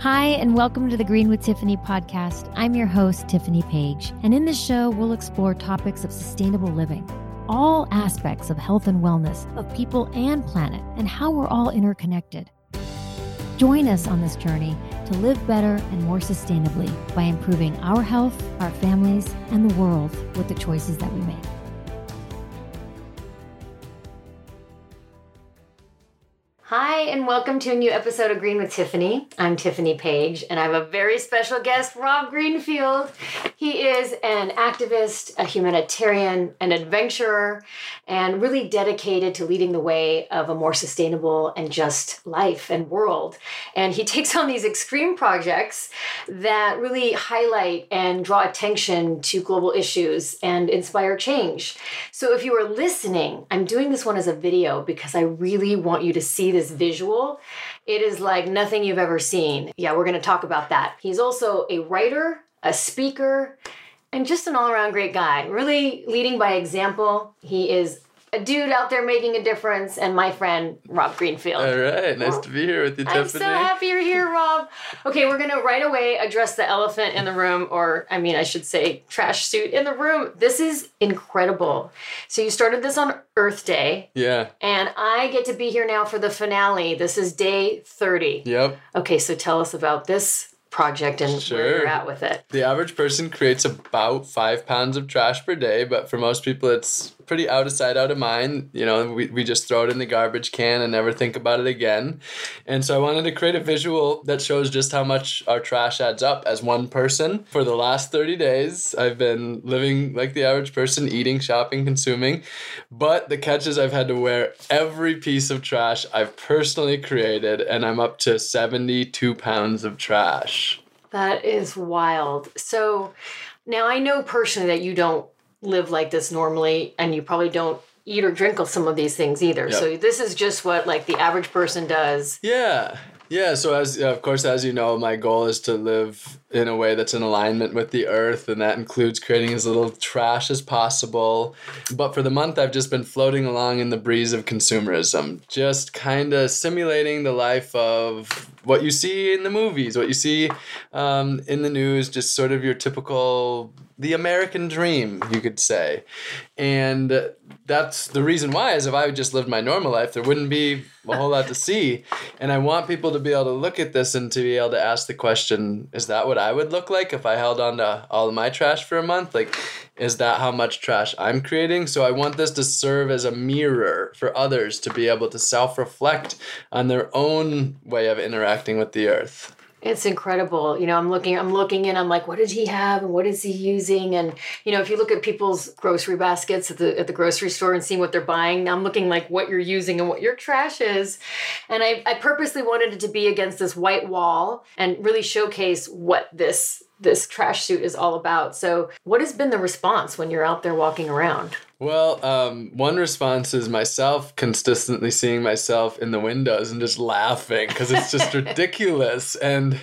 Hi, and welcome to the Green with Tiffany podcast. I'm your host, Tiffany Page, and in this show, we'll explore topics of sustainable living, all aspects of health and wellness, of people and planet, and how we're all interconnected. Join us on this journey to live better and more sustainably by improving our health, our families, and the world with the choices that we make. And welcome to a new episode of Green with Tiffany. I'm Tiffany Page, and I have a very special guest, Rob Greenfield. He is an activist, a humanitarian, an adventurer, and really dedicated to leading the way of a more sustainable and just life and world. And he takes on these extreme projects that really highlight and draw attention to global issues and inspire change. So if you are listening, I'm doing this one as a video because I really want you to see this visual. It is like nothing you've ever seen. Yeah, we're going to talk about that. He's also a writer, a speaker, and just an all around great guy. Really leading by example. He is a dude out there making a difference, and my friend Rob Greenfield. All right, nice to be here with you, I'm so happy you're here, Rob. Okay, we're gonna right away address the elephant in the room, or I mean, I should say, trash suit in the room. This is incredible. So you started this on Earth Day, Yeah. and I get to be here now for the finale. This is day 30. Yep. Okay, so tell us about this project and where Sure. you're at with it. The average person creates about five pounds of trash per day, but for most people, it's pretty out of sight, out of mind. You know, we, we just throw it in the garbage can and never think about it again. And so I wanted to create a visual that shows just how much our trash adds up as one person. For the last 30 days, I've been living like the average person, eating, shopping, consuming. But the catch is I've had to wear every piece of trash I've personally created, and I'm up to 72 pounds of trash. That is wild. So now I know personally that you don't live like this normally, and you probably don't eat or drink of some of these things either. Yep. So this is just what like the average person does. Yeah. Yeah, so as of course as you know, my goal is to live in a way that's in alignment with the earth and that includes creating as little trash as possible. But for the month I've just been floating along in the breeze of consumerism, just kind of simulating the life of what you see in the movies, what you see um, in the news, just sort of your typical the American dream, you could say. And that's the reason why is if I just lived my normal life, there wouldn't be a whole lot to see. And I want people to be able to look at this and to be able to ask the question, is that what I would look like if I held on to all of my trash for a month? Like, is that how much trash I'm creating? So I want this to serve as a mirror for others to be able to self-reflect on their own way of interacting with the earth. It's incredible. You know, I'm looking I'm looking in, I'm like, what did he have and what is he using? And you know, if you look at people's grocery baskets at the at the grocery store and seeing what they're buying, I'm looking like what you're using and what your trash is. And I, I purposely wanted it to be against this white wall and really showcase what this this trash suit is all about. So, what has been the response when you're out there walking around? Well, um, one response is myself consistently seeing myself in the windows and just laughing because it's just ridiculous. And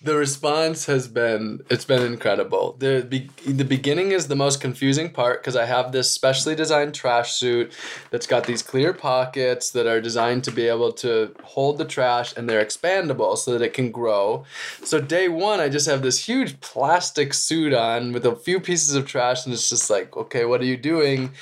the response has been it's been incredible. The be- the beginning is the most confusing part because I have this specially designed trash suit that's got these clear pockets that are designed to be able to hold the trash and they're expandable so that it can grow. So day 1 I just have this huge plastic suit on with a few pieces of trash and it's just like, okay, what are you doing?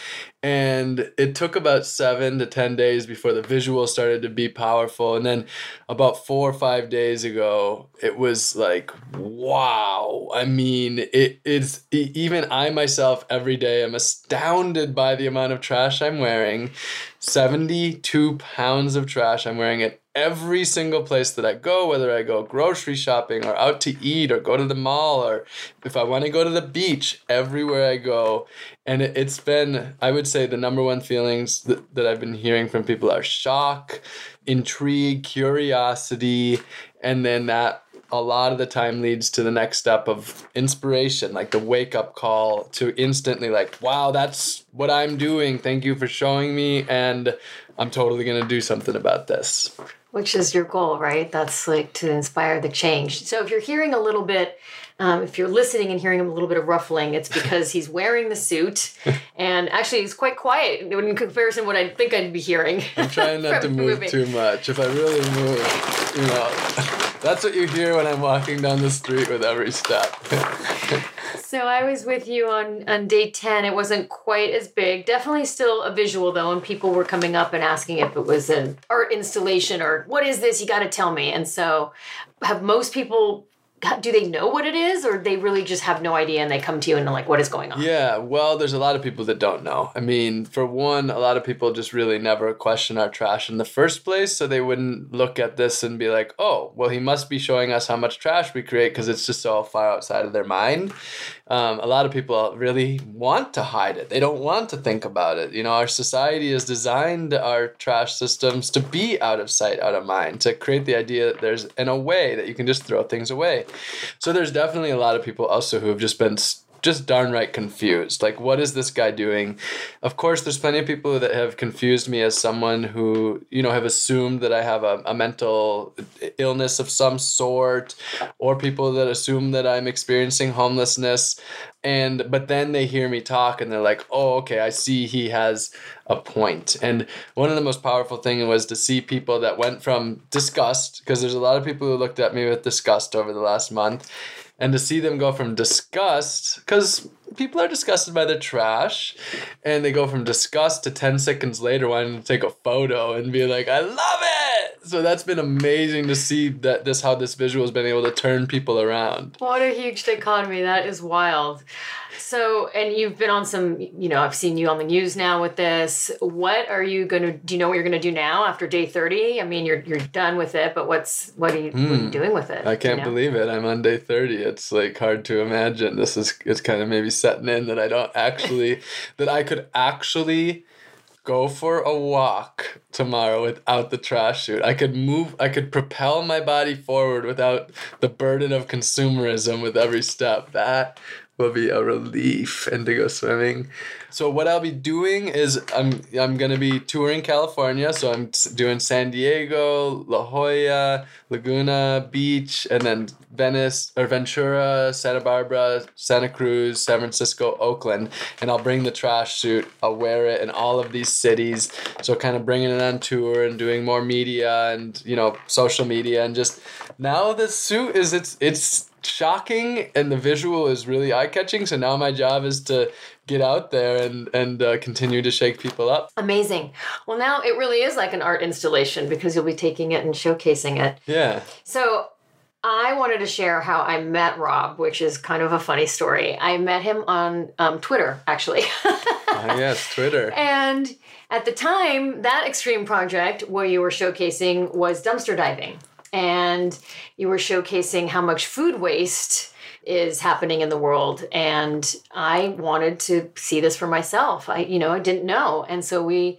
And it took about seven to 10 days before the visual started to be powerful. And then about four or five days ago, it was like, wow. I mean, it, it's even I myself every day am astounded by the amount of trash I'm wearing. 72 pounds of trash I'm wearing at every single place that I go, whether I go grocery shopping or out to eat or go to the mall or if I want to go to the beach, everywhere I go. And it, it's been, I would say, the number one feelings that, that I've been hearing from people are shock, intrigue, curiosity, and then that a lot of the time leads to the next step of inspiration, like the wake up call to instantly, like, wow, that's what I'm doing. Thank you for showing me. And I'm totally going to do something about this. Which is your goal, right? That's like to inspire the change. So if you're hearing a little bit, um, if you're listening and hearing him a little bit of ruffling, it's because he's wearing the suit, and actually he's quite quiet in comparison to what I think I'd be hearing. I'm trying not to move moving. too much. If I really move, you know. That's what you hear when I'm walking down the street with every step. So I was with you on on day 10. It wasn't quite as big. Definitely still a visual though and people were coming up and asking if it was an art installation or what is this? You got to tell me. And so have most people do they know what it is or they really just have no idea and they come to you and they're like what is going on? Yeah well there's a lot of people that don't know. I mean for one a lot of people just really never question our trash in the first place so they wouldn't look at this and be like oh well he must be showing us how much trash we create because it's just so far outside of their mind um, a lot of people really want to hide it. They don't want to think about it. You know our society has designed our trash systems to be out of sight out of mind to create the idea that there's in a way that you can just throw things away. So there's definitely a lot of people also who have just been just darn right confused. Like, what is this guy doing? Of course, there's plenty of people that have confused me as someone who, you know, have assumed that I have a, a mental illness of some sort, or people that assume that I'm experiencing homelessness. And, but then they hear me talk and they're like, oh, okay, I see he has a point. And one of the most powerful things was to see people that went from disgust, because there's a lot of people who looked at me with disgust over the last month and to see them go from disgust because people are disgusted by their trash and they go from disgust to 10 seconds later wanting to take a photo and be like i love it so that's been amazing to see that this how this visual has been able to turn people around what a huge dichotomy that is wild so, and you've been on some, you know, I've seen you on the news now with this. What are you to, do you know what you're to do now after day 30? I mean, you're, you're done with it, but what's, what are you, mm. what are you hmm. doing with it? I can't you know? believe it. I'm on day 30. It's like hard to imagine. This is, it's kind of maybe setting in that I don't actually, that I could actually go for a walk tomorrow without the trash suit. I could move, I could propel my body forward without the burden of consumerism with every step. That will be a relief and to go swimming. So what I'll be doing is I'm I'm gonna be touring California. So I'm doing San Diego, La Jolla, Laguna Beach, and then Venice or Ventura, Santa Barbara, Santa Cruz, San Francisco, Oakland, and I'll bring the trash suit. I'll wear it in all of these cities. So kind of bringing it on tour and doing more media and you know social media and just now the suit is it's it's shocking and the visual is really eye catching. So now my job is to get out there and and uh, continue to shake people up. Amazing. Well, now it really is like an art installation because you'll be taking it and showcasing it. Yeah. So I wanted to share how I met Rob, which is kind of a funny story. I met him on um, Twitter, actually. ah, yes, Twitter. And at the time, that extreme project where you were showcasing was dumpster diving and you were showcasing how much food waste is happening in the world and i wanted to see this for myself. I you know i didn't know. And so we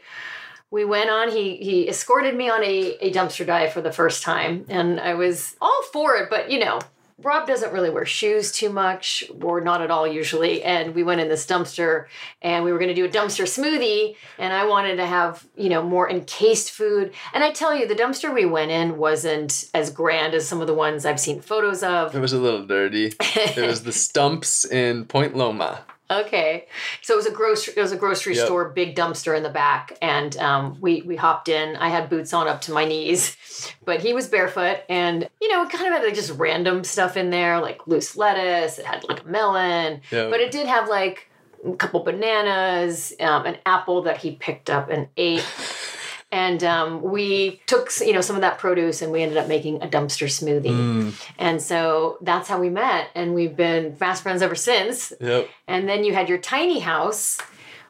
we went on he he escorted me on a, a dumpster dive for the first time and i was all for it but you know Rob doesn't really wear shoes too much, or not at all usually. And we went in this dumpster and we were going to do a dumpster smoothie. And I wanted to have, you know, more encased food. And I tell you, the dumpster we went in wasn't as grand as some of the ones I've seen photos of. It was a little dirty. it was the Stump's in Point Loma. Okay, so it was a grocery. It was a grocery yep. store, big dumpster in the back, and um, we we hopped in. I had boots on up to my knees, but he was barefoot, and you know, it kind of had like just random stuff in there, like loose lettuce. It had like a melon, yep. but it did have like a couple bananas, um, an apple that he picked up and ate. and um, we took you know some of that produce and we ended up making a dumpster smoothie mm. and so that's how we met and we've been fast friends ever since yep. and then you had your tiny house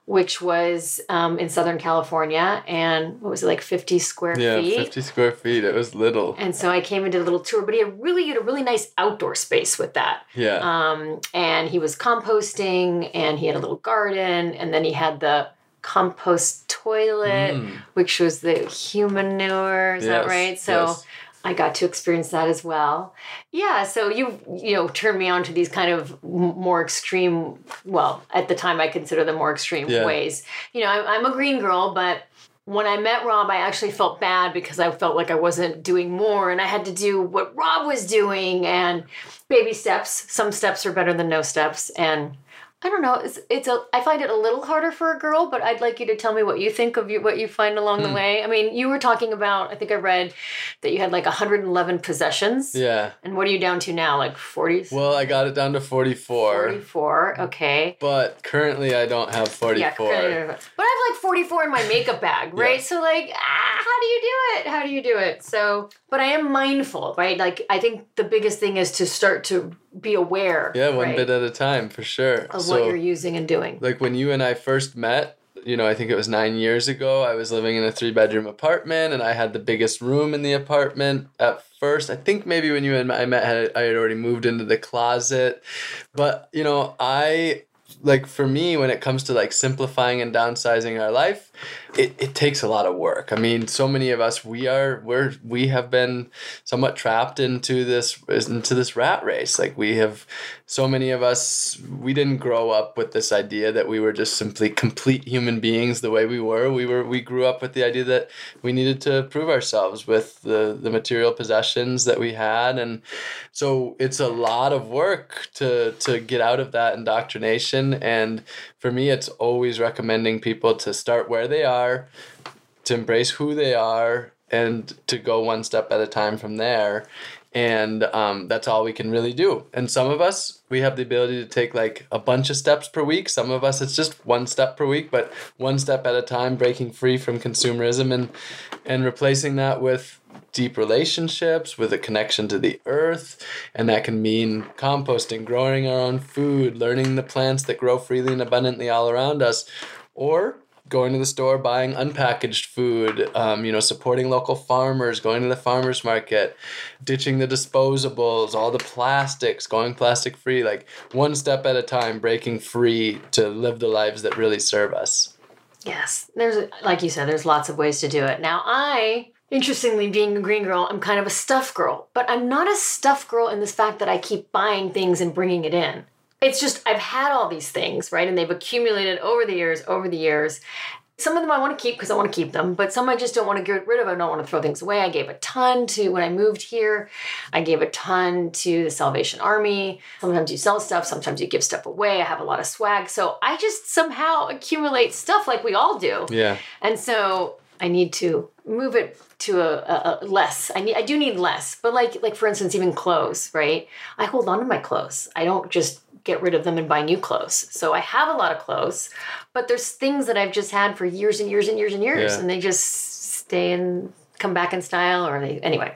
which was um, in Southern California, and what was it like fifty square yeah, feet? Yeah, fifty square feet. It was little. And so I came and did a little tour, but he had really had a really nice outdoor space with that. Yeah. Um, and he was composting, and he had a little garden, and then he had the compost toilet, mm. which was the human manure. Is yes, that right? So yes. I got to experience that as well. Yeah. So you you know turned me on to these kind of more extreme. Well, at the time I consider them more extreme yeah. ways. You know, I'm, I'm a green girl, but when I met Rob, I actually felt bad because I felt like I wasn't doing more and I had to do what Rob was doing and baby steps. Some steps are better than no steps. And I don't know. It's it's a. I find it a little harder for a girl, but I'd like you to tell me what you think of you, what you find along the Hmm. way. I mean, you were talking about. I think I read that you had like 111 possessions. Yeah. And what are you down to now? Like 40? Well, I got it down to 44, 44. Okay. but currently I don't have 44. Yeah, but I have like 44 in my makeup bag, right? Yeah. So like, ah, how do you do it? How do you do it? So, but I am mindful, right? Like, I think the biggest thing is to start to be aware. Yeah, one right, bit at a time for sure. of so, what you're using and doing. like when you and I first met, you know, I think it was nine years ago, I was living in a three bedroom apartment and I had the biggest room in the apartment at first. I think maybe when you and I met, I had- I had already moved into the closet. But, you know, I like for me when it comes to like simplifying and downsizing our life it, it takes a lot of work. I mean so many of us we are we're we have been somewhat trapped into this into this rat race. Like we have so many of us we didn't grow up with this idea that we were just simply complete human beings the way we were. We were we grew up with the idea that we needed to prove ourselves with the the material possessions that we had. And so it's a lot of work to to get out of that indoctrination. And for me it's always recommending people to start where they are to embrace who they are and to go one step at a time from there. And um, that's all we can really do. And some of us we have the ability to take like a bunch of steps per week. Some of us it's just one step per week but one step at a time breaking free from consumerism and and replacing that with deep relationships with a connection to the earth. And that can mean composting growing our own food learning the plants that grow freely and abundantly all around us. Or going to the store buying unpackaged food um, you know supporting local farmers going to the farmers market ditching the disposables all the plastics going plastic free like one step at a time breaking free to live the lives that really serve us Yes. There's, like you said, there's lots of ways to do it. Now, I, interestingly, being a green girl, I'm kind of a stuff girl, but I'm not a stuff girl in this fact that I keep buying things and bringing it in. It's just, I've had all these things, right? And they've accumulated over the years, over the years. Some of them I want to keep because I want to keep them, but some I just don't want to get rid of. I don't want to throw things away. I gave a ton to when I moved here. I gave a ton to the Salvation Army. Sometimes you sell stuff, sometimes you give stuff away. I have a lot of swag. So I just somehow accumulate stuff like we all do. yeah And so I need to move it to a, a, a less. I need I do need less. But like like for instance, even clothes, right? I hold on to my clothes. I don't just get rid of them and buy new clothes. So I have a lot of clothes, but there's things that I've just had for years and years and years and years, Yeah. and they just stay and come back in style or they anyway.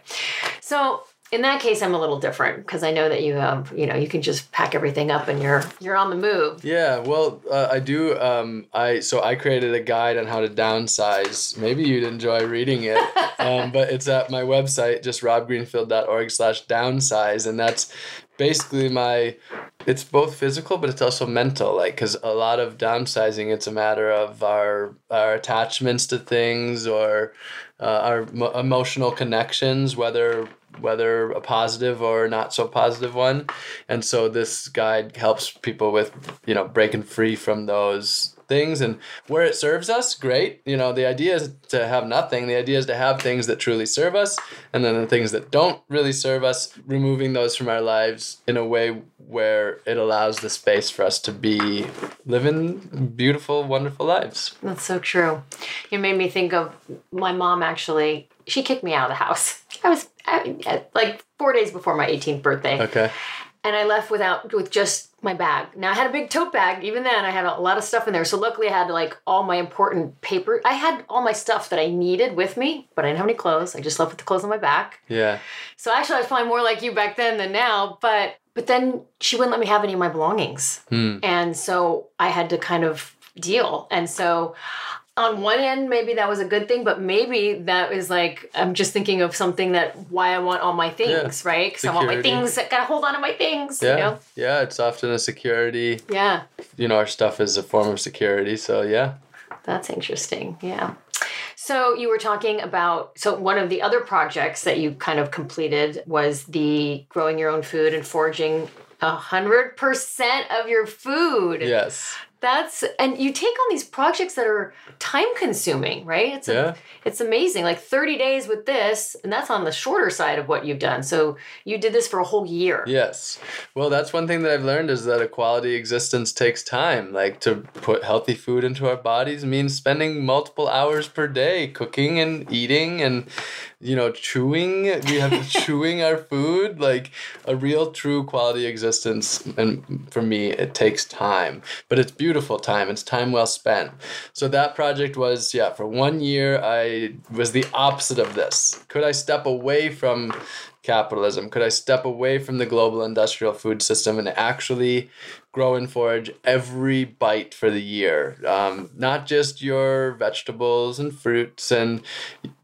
So in that case, I'm a little different because I know that you have, you know, you can just pack everything up and you're you're on the move. Yeah, well, uh, I do. Um, I so I created a guide on how to downsize. Maybe you'd enjoy reading it, um, but it's at my website, just robgreenfield.org/slash downsize, and that's basically my. It's both physical, but it's also mental. Like, because a lot of downsizing, it's a matter of our our attachments to things or uh, our mo- emotional connections, whether whether a positive or not so positive one and so this guide helps people with you know breaking free from those things and where it serves us great you know the idea is to have nothing the idea is to have things that truly serve us and then the things that don't really serve us removing those from our lives in a way where it allows the space for us to be living beautiful wonderful lives That's so true. You made me think of my mom actually. She kicked me out of the house. I was I, like four days before my 18th birthday, okay and I left without with just my bag. Now I had a big tote bag. Even then, I had a lot of stuff in there. So luckily, I had like all my important paper. I had all my stuff that I needed with me, but I didn't have any clothes. I just left with the clothes on my back. yeah So actually, I was probably more like you back then than now. But but then she wouldn't let me have any of my belongings. Hmm. And so I had to kind of deal. And so on one end, maybe that was a good thing, but maybe that was like, I'm just thinking of something that why I want all my things, right? Because I want my things, I gotta hold on to my things, yeah you know? yeah it's often a security Yeah, you know our stuff is a form of security so yeah that's interesting. Yeah. So you were talking about, so one of the other projects that you kind of completed was the growing your own food and foraging a hundred percent of your food. yes That's and you take on these projects that are time consuming, right? It's a, Yeah. it's amazing. Like 30 days with this, and that's on the shorter side of what you've done. So you did this for a whole year. Yes. Well, that's one thing that I've learned is that a quality existence takes time. Like to put healthy food into our bodies means spending multiple hours per day cooking and eating and you know chewing. We have chewing our food like a real true quality existence and for me it takes time. But it's beautiful time. It's time well spent. So that project was yeah, for 1 year I was the opposite of this. Could I step away from capitalism? Could I step away from the global industrial food system and actually grow and forage every bite for the year? Um, not just your vegetables and fruits and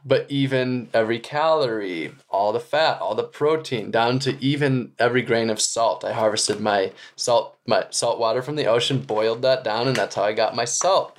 but even every calorie, all the fat, all the protein, down to even every grain of salt. I harvested my salt my salt water from the ocean, boiled that down, and that's how I got my salt.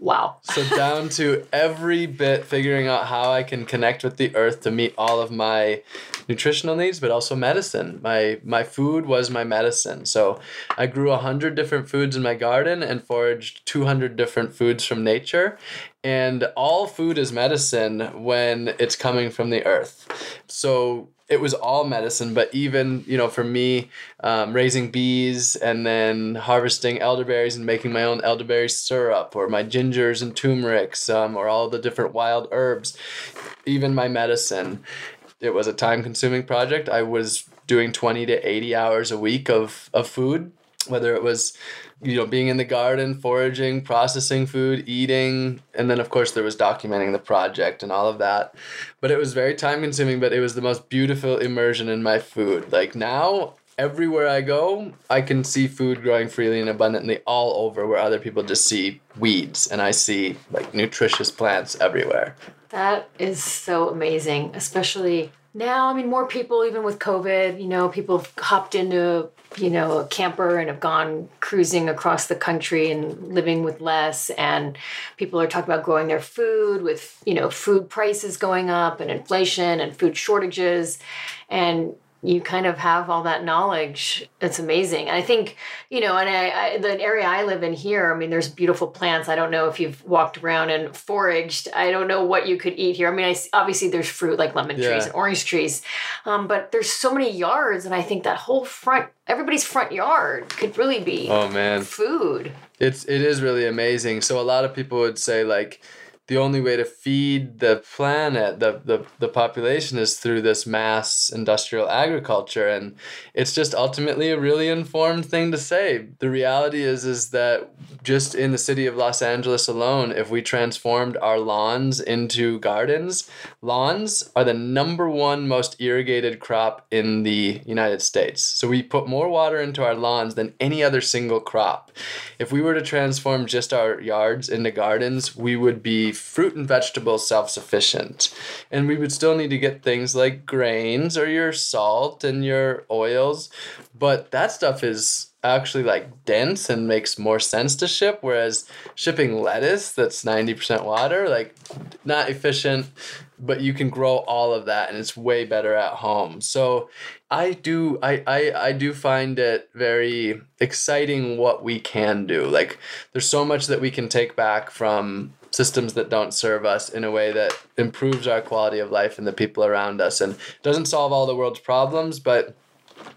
Wow. So down to every bit figuring out how I can connect with the earth to meet all of my nutritional needs, but also medicine. My my food was my medicine. So I grew a hundred different foods in my garden and foraged two hundred different foods from nature. And all food is medicine when it's coming from the earth. So it was all medicine, but even, you know, for me, um, raising bees and then harvesting elderberries and making my own elderberry syrup or my gingers and turmerics um, or all the different wild herbs, even my medicine. It was a time consuming project. I was doing 20 to 80 hours a week of, of food, whether it was you know being in the garden foraging processing food eating and then of course there was documenting the project and all of that. But it was very time consuming but it was the most beautiful immersion in my food. Like now everywhere i go i can see food growing freely and abundantly all over where other people just see weeds and i see like nutritious plants everywhere. That is so amazing, especially now. I mean, more people, even with COVID, you know, people have hopped into, you know, a camper and have gone cruising across the country and living with less. And people are talking about growing their food with, you know, food prices going up and inflation and food shortages. And you kind of have all that knowledge. It's amazing. And I think, you know, and I, I the area I live in here, I mean, there's beautiful plants. I don't know if you've walked around and foraged. I don't know what you could eat here. I mean, I obviously there's fruit like lemon trees and orange trees, um, but there's so many yards, and I think that whole front, everybody's front yard could really be oh man food. It's it is really amazing. So a lot of people would say like the only way to feed the planet, the, the, the population is through this mass industrial agriculture and it's just ultimately a really informed thing to say. The reality is is that just in the city of Los Angeles alone, if we transformed our lawns into gardens, lawns are the number one most irrigated crop in the United States. So we put more water into our lawns than any other single crop. If we were to transform just our yards into gardens, we would be fruit and vegetables self sufficient. And we would still need to get things like grains or your salt and your oils, but that stuff is actually like dense and makes more sense to ship whereas shipping lettuce that's 90% water like not efficient but you can grow all of that and it's way better at home. So i do i i, I do find it very exciting what we can do. Like there's so much that we can take back from systems that don't serve us in a way that improves our quality of life and the people around us and doesn't solve all the world's problems but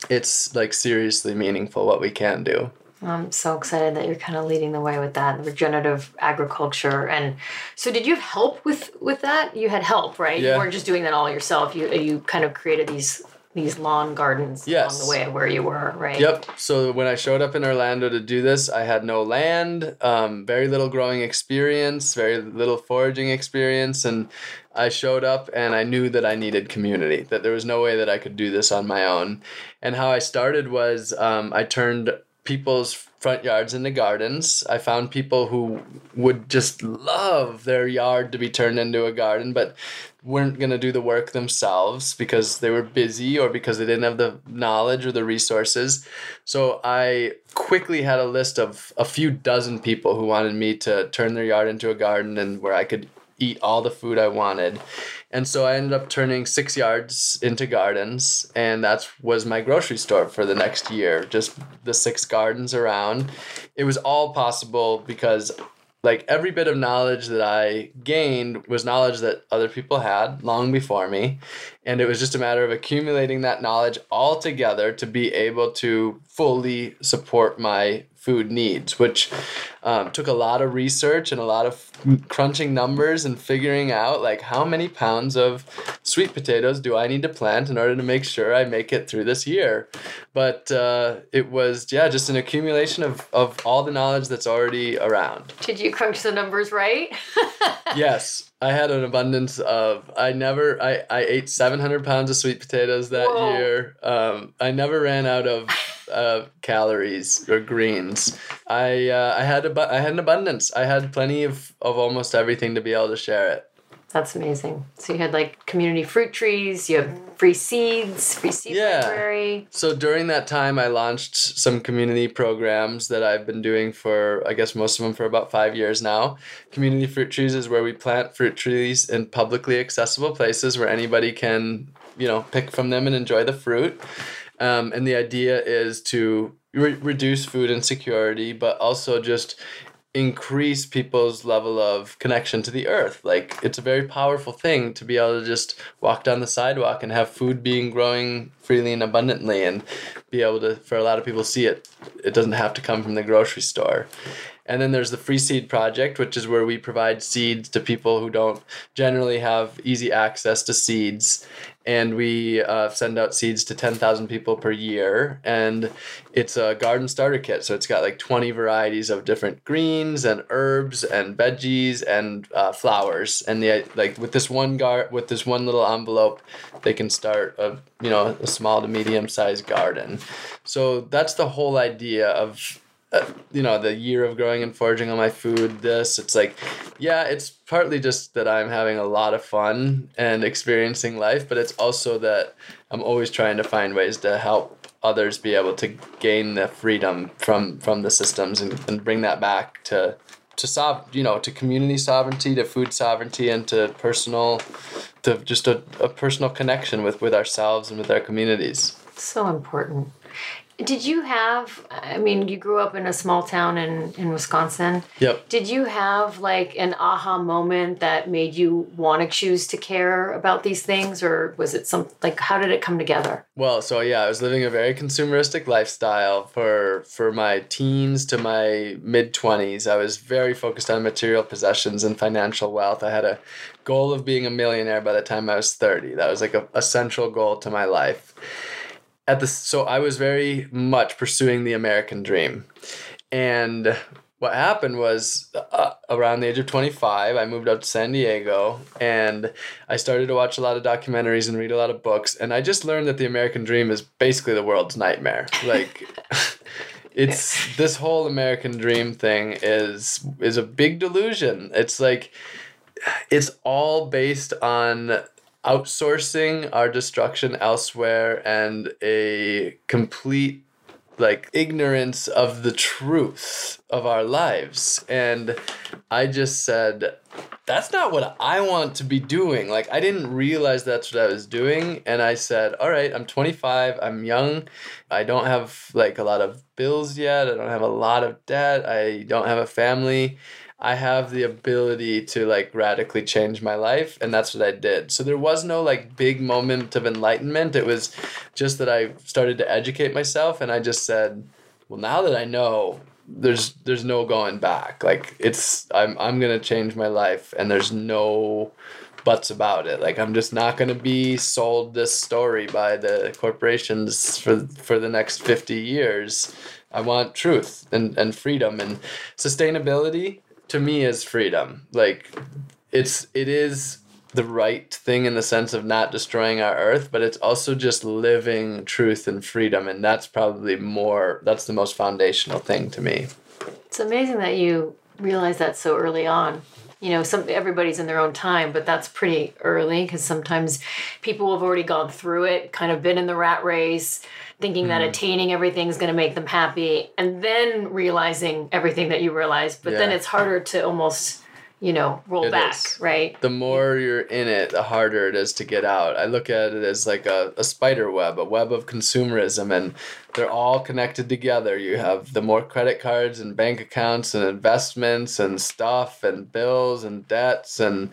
it's like seriously meaningful what we can do I'm so excited that you're kind of leading the way with that regenerative agriculture. And so, did you have help with with that? You had help, right? Yeah. You weren't just doing that all yourself. You you kind of created these these lawn gardens Yes. along the way where you were, right? Yep. So when I showed up in Orlando to do this, I had no land, um, very little growing experience, very little foraging experience, and I showed up and I knew that I needed community. That there was no way that I could do this on my own. And how I started was um, I turned people's front yards into gardens. I found people who would just love their yard to be turned into a garden, but weren't going to do the work themselves because they were busy or because they didn't have the knowledge or the resources. So I quickly had a list of a few dozen people who wanted me to turn their yard into a garden and where I could eat all the food I wanted. And so I ended up turning six yards into gardens, and that was my grocery store for the next year. Just the six gardens around. It was all possible because like every bit of knowledge that I gained was knowledge that other people had long before me. And it was just a matter of accumulating that knowledge all together to be able to fully support my food needs, which um, took a lot of research and a lot of crunching numbers and figuring out like how many pounds of sweet potatoes do I need to plant in order to make sure I make it through this year. But uh, it was, yeah, just an accumulation of, of all the knowledge that's already around. Did you crunch the numbers right? yes. I had an abundance of I never I, I ate 700 pounds of sweet potatoes that Whoa. year. Um, I never ran out of uh, calories or greens. I uh, I had a I had an abundance. I had plenty of, of almost everything to be able to share it. That's amazing. So you had like community fruit trees, you have free seeds, free seed yeah. library. So during that time I launched some community programs that I've been doing for I guess most of them for about 5 years now. Community fruit trees is where we plant fruit trees in publicly accessible places where anybody can, you know, pick from them and enjoy the fruit. Um, and the idea is to re- reduce food insecurity, but also just increase people's level of connection to the earth. Like it's a very powerful thing to be able to just walk down the sidewalk and have food being growing freely and abundantly and be able to for a lot of people see it it doesn't have to come from the grocery store. And then there's the Free Seed Project, which is where we provide seeds to people who don't generally have easy access to seeds. And we uh, send out seeds to 10,000 people per year. And it's a garden starter kit. So it's got like 20 varieties of different greens and herbs and veggies and uh, flowers. And the like with this one gar with this one little envelope, they can start a you know a small to medium sized garden. So that's the whole idea of uh, you know the year of growing and foraging on my food this it's like yeah it's partly just that i'm having a lot of fun and experiencing life but it's also that i'm always trying to find ways to help others be able to gain the freedom from from the systems and, and bring that back to to sov- you know to community sovereignty to food sovereignty and to personal to just a, a personal connection with with ourselves and with our communities. So important did you have, I mean, you grew up in a small town in, in Wisconsin. Yep. Did you have like an aha moment that made you want to choose to care about these things? Or was it some, like, how did it come together? Well, so yeah, I was living a very consumeristic lifestyle for, for my teens to my mid 20s. I was very focused on material possessions and financial wealth. I had a goal of being a millionaire by the time I was 30. That was like a, a central goal to my life at the so I was very much pursuing the American dream, and what happened was uh, around the age of 25 i moved out to san diego and i started to watch a lot of documentaries and read a lot of books. And i just learned that the american dream is basically the world's nightmare. Like it's this whole american dream thing is is a big delusion. It's like it's all based on outsourcing our destruction elsewhere and a complete like ignorance of the truth of our lives. And i just said that's not what i want to be doing. Like i didn't realize that's what i was doing. And i said all right i'm 25 i'm young. I don't have like a lot of bills yet. I don't have a lot of debt. I don't have a family I have the ability to like radically change my life and that's what I did. So there was no like big moment of enlightenment. It was just that I started to educate myself and I just said, well now that I know there's there's no going back. Like it's I'm I'm to change my life and there's no buts about it. Like I'm just not to be sold this story by the corporations for for the next 50 years. I want truth and, and freedom and sustainability to me is freedom. Like it's it is the right thing in the sense of not destroying our earth, but it's also just living truth and freedom and that's probably more that's the most foundational thing to me. It's amazing that you realize that so early on. You know, some everybody's in their own time, but that's pretty early because sometimes people have already gone through it, kind of been in the rat race, thinking mm. that mm-hmm. attaining everything is going to make them happy and then realizing everything that you realize but yeah. then it's harder to almost you know, roll It back, is. right? the more you're in it, the harder it is to get out. I look at it as like a, a spider web, a web of consumerism, and they're all connected together. You have the more credit cards and bank accounts and investments and stuff and bills and debts and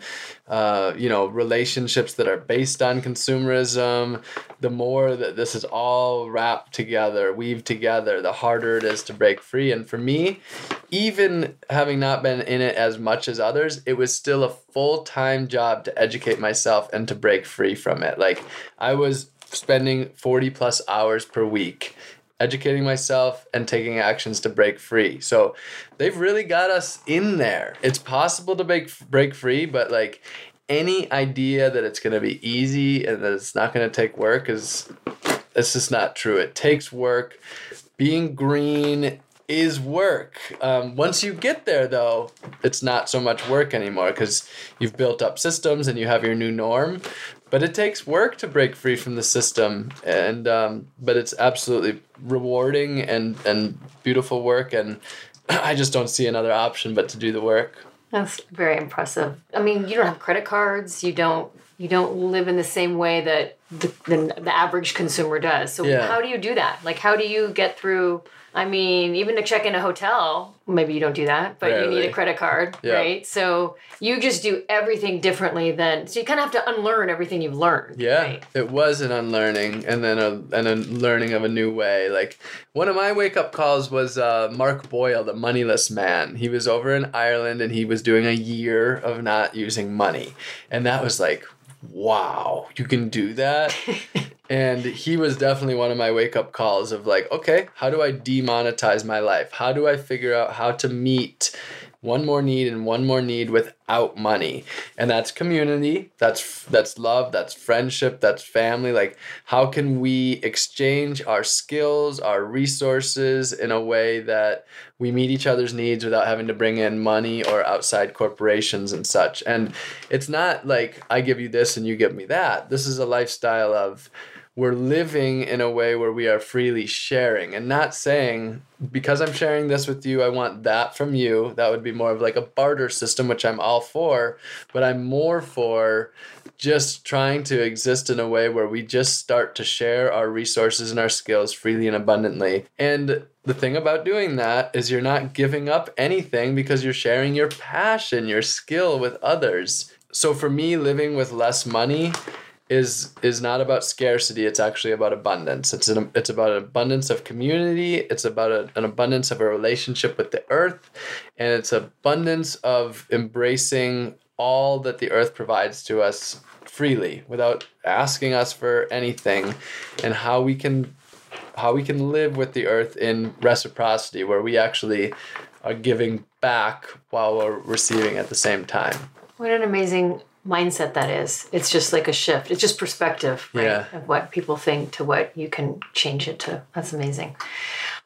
uh, you know relationships that are based on consumerism. The more that this is all wrapped together, weaved together, the harder it is to break free. And for me, even having not been in it as much as others, it was still a full time job to educate myself and to break free from it. Like I was spending 40 plus hours per week educating myself and taking actions to break free. So they've really got us in there. It's possible to break break free, but like any idea that it's going to be easy and that it's not going to take work is it's just not true. It takes work. Being green is work. Um, once you get there, though, it's not so much work anymore because you've built up systems and you have your new norm. But it takes work to break free from the system, and um, but it's absolutely rewarding and and beautiful work, and I just don't see another option but to do the work. That's very impressive. I mean, you don't have credit cards. You don't. You don't live in the same way that the, the, the average consumer does. So Yeah. how do you do that? Like, how do you get through? I mean, even to check in a hotel, maybe you don't do that, but you need a credit card, Yeah. right? So you just do everything differently than. So you kind of have to unlearn everything you've learned. Yeah, Right? it was an unlearning and then a and a learning of a new way. Like one of my wake up calls was uh, Mark Boyle, the moneyless man. He was over in Ireland and he was doing a year of not using money, and that was like, wow, you can do that. And he was definitely one of my wake up calls of like, okay, how do I demonetize my life? How do I figure out how to meet one more need and one more need without money? And that's community, that's that's love, that's friendship, that's family. Like how can we exchange our skills, our resources in a way that we meet each other's needs without having to bring in money or outside corporations and such. And it's not like I give you this and you give me that. This is a lifestyle of we're living in a way where we are freely sharing and not saying because i'm sharing this with you i want that from you. That would be more of like a barter system which i'm all for but i'm more for just trying to exist in a way where we just start to share our resources and our skills freely and abundantly. And the thing about doing that is you're not giving up anything because you're sharing your passion your skill with others. So for me living with less money is is not about scarcity it's actually about abundance. It's an it's about an abundance of community it's about a, an abundance of a relationship with the earth and it's abundance of embracing all that the earth provides to us freely without asking us for anything and how we can how we can live with the earth in reciprocity where we actually are giving back while we're receiving at the same time. What an amazing mindset that is. It's just like a shift. It's just perspective, right? Yeah. Of what people think to what you can change it to. That's amazing.